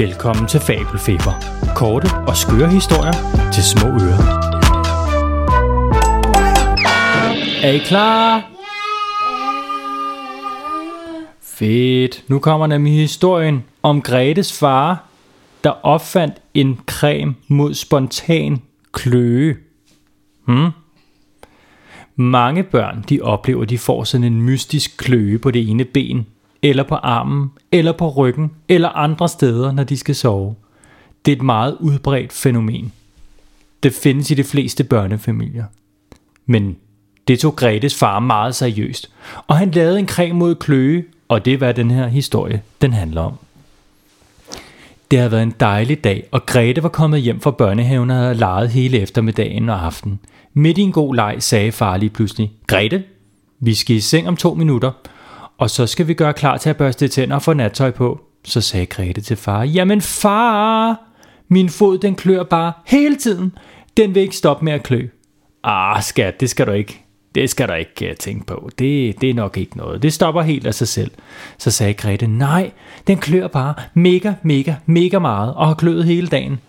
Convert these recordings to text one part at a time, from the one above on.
Velkommen til Fabelfeber. Korte og skøre historier til små ører. Er I klar? Fedt. Nu kommer nemlig historien om Gretes far, der opfandt en creme mod spontan kløe. Hmm? Mange børn, de oplever, de får sådan en mystisk kløe på det ene ben, eller på armen, eller på ryggen, eller andre steder, når de skal sove. Det er et meget udbredt fænomen. Det findes i de fleste børnefamilier. Men det tog Gretes far meget seriøst, og han lavede en creme mod kløe, og det er hvad den her historie den handler om. Det havde været en dejlig dag, og Grete var kommet hjem fra børnehaven og havde leget hele eftermiddagen og aften. Midt i en god leg sagde far lige pludselig, Grete, vi skal i seng om to minutter, og så skal vi gøre klar til at børste tænder og få nattøj på. Så sagde Grete til far, jamen far, min fod den klør bare hele tiden. Den vil ikke stoppe med at klø. Ah, skat, det skal du ikke. Det skal du ikke uh, tænke på. Det, det er nok ikke noget. Det stopper helt af sig selv. Så sagde Grete, nej, den klør bare mega, mega, mega meget og har kløet hele dagen.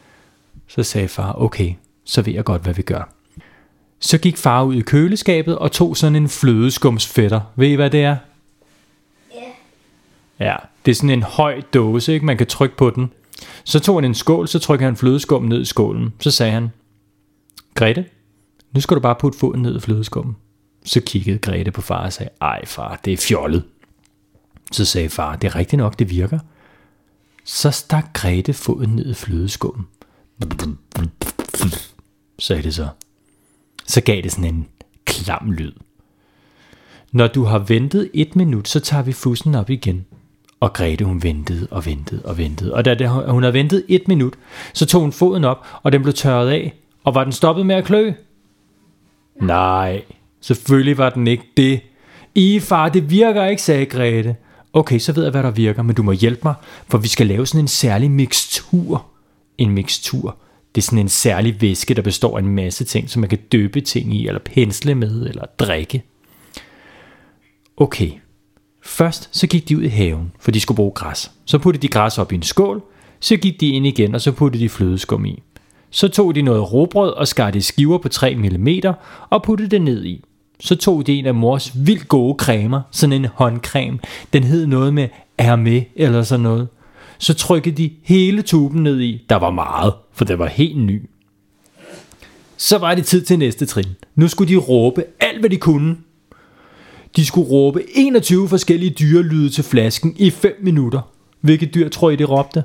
Så sagde far, okay, så ved jeg godt, hvad vi gør. Så gik far ud i køleskabet og tog sådan en flødeskumsfætter. Ved I, hvad det er? Ja, det er sådan en høj dåse, ikke? man kan trykke på den. Så tog han en skål, så trykkede han flødeskum ned i skålen. Så sagde han, Grete, nu skal du bare putte foden ned i flødeskummen. Så kiggede Grete på far og sagde, ej far, det er fjollet. Så sagde far, det er rigtigt nok, det virker. Så stak Grete foden ned i flødeskummen. Sagde det så. Så gav det sådan en klam lyd. Når du har ventet et minut, så tager vi fussen op igen. Og Grete hun ventede og ventede og ventede. Og da det, hun havde ventet et minut, så tog hun foden op, og den blev tørret af. Og var den stoppet med at klø? Nej, selvfølgelig var den ikke det. I far, det virker ikke, sagde Grete. Okay, så ved jeg, hvad der virker, men du må hjælpe mig, for vi skal lave sådan en særlig mixtur. En mixtur. Det er sådan en særlig væske, der består af en masse ting, som man kan døbe ting i, eller pensle med, eller drikke. Okay, Først så gik de ud i haven, for de skulle bruge græs. Så puttede de græs op i en skål, så gik de ind igen, og så puttede de flødeskum i. Så tog de noget råbrød og skar det i skiver på 3 mm og puttede det ned i. Så tog de en af mors vildt gode cremer, sådan en håndcreme. Den hed noget med Hermé eller sådan noget. Så trykkede de hele tuben ned i. Der var meget, for det var helt ny. Så var det tid til næste trin. Nu skulle de råbe alt, hvad de kunne, de skulle råbe 21 forskellige dyrelyde til flasken i 5 minutter. Hvilket dyr tror I, de råbte?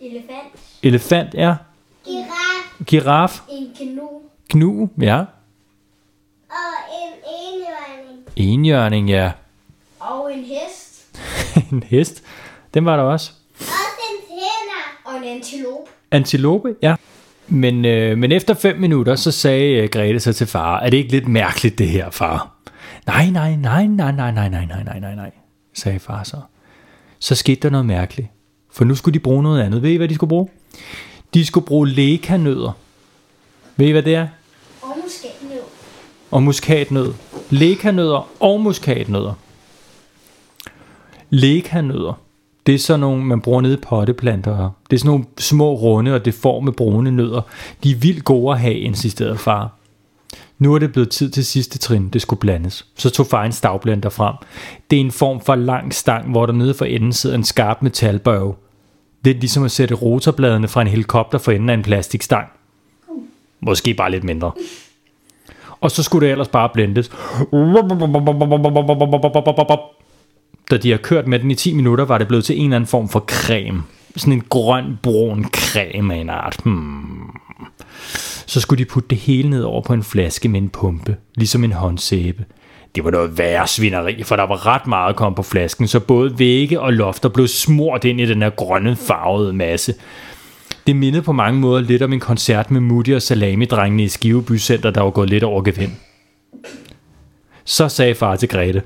Elefant. Elefant, ja. Giraf. Giraf. En kanu. Knu, ja. Og en enhjørning. Enhjørning, ja. Og en hest. en hest. Den var der også. Også en tænder. Og en antilope. Antilope, ja. Men, øh, men efter 5 minutter, så sagde øh, Grete så til far, er det ikke lidt mærkeligt det her, far? Nej, nej, nej, nej, nej, nej, nej, nej, nej, nej, nej, sagde far så. Så skete der noget mærkeligt. For nu skulle de bruge noget andet. Ved I, hvad de skulle bruge? De skulle bruge lekanødder. Ved I, hvad det er? Og muskatnød. Og muskatnød. Lekanødder og muskatnødder. Lekanødder. Det er sådan nogle, man bruger nede i potteplanter. Det er sådan nogle små, runde og deforme brune nødder. De er vildt gode at have, insisterede far. Nu er det blevet tid til sidste trin, det skulle blandes. Så tog far en stavblender frem. Det er en form for lang stang, hvor der nede for enden sidder en skarp metalbørge. Det er ligesom at sætte rotorbladene fra en helikopter for enden af en plastikstang. Måske bare lidt mindre. Og så skulle det ellers bare blendes. Da de har kørt med den i 10 minutter, var det blevet til en eller anden form for creme. Sådan en grøn-brun creme af en art. Hmm så skulle de putte det hele ned over på en flaske med en pumpe, ligesom en håndsæbe. Det var noget værre svineri, for der var ret meget kom på flasken, så både vægge og lofter blev smurt ind i den her grønne farvede masse. Det mindede på mange måder lidt om en koncert med Moody og Salami-drengene i Skiveby Center, der var gået lidt over gevind. Så sagde far til Grete,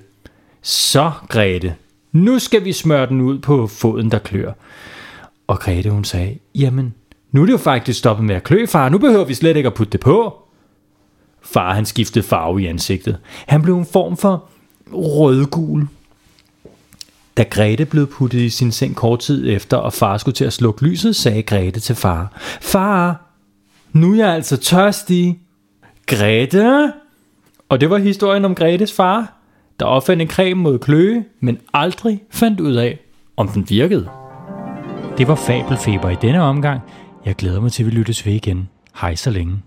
Så Grete, nu skal vi smøre den ud på foden, der klør. Og Grete hun sagde, jamen nu er det jo faktisk stoppet med at klø, far. Nu behøver vi slet ikke at putte det på. Far han skiftede farve i ansigtet. Han blev en form for rødgul. Da Grete blev puttet i sin seng kort tid efter, og far skulle til at slukke lyset, sagde Grete til far, Far, nu er jeg altså tørstig. Grete? Og det var historien om Gretes far, der opfandt en creme mod kløe, men aldrig fandt ud af, om den virkede. Det var Fabelfeber i denne omgang. Jeg glæder mig til, at vi lyttes ved igen. Hej så længe.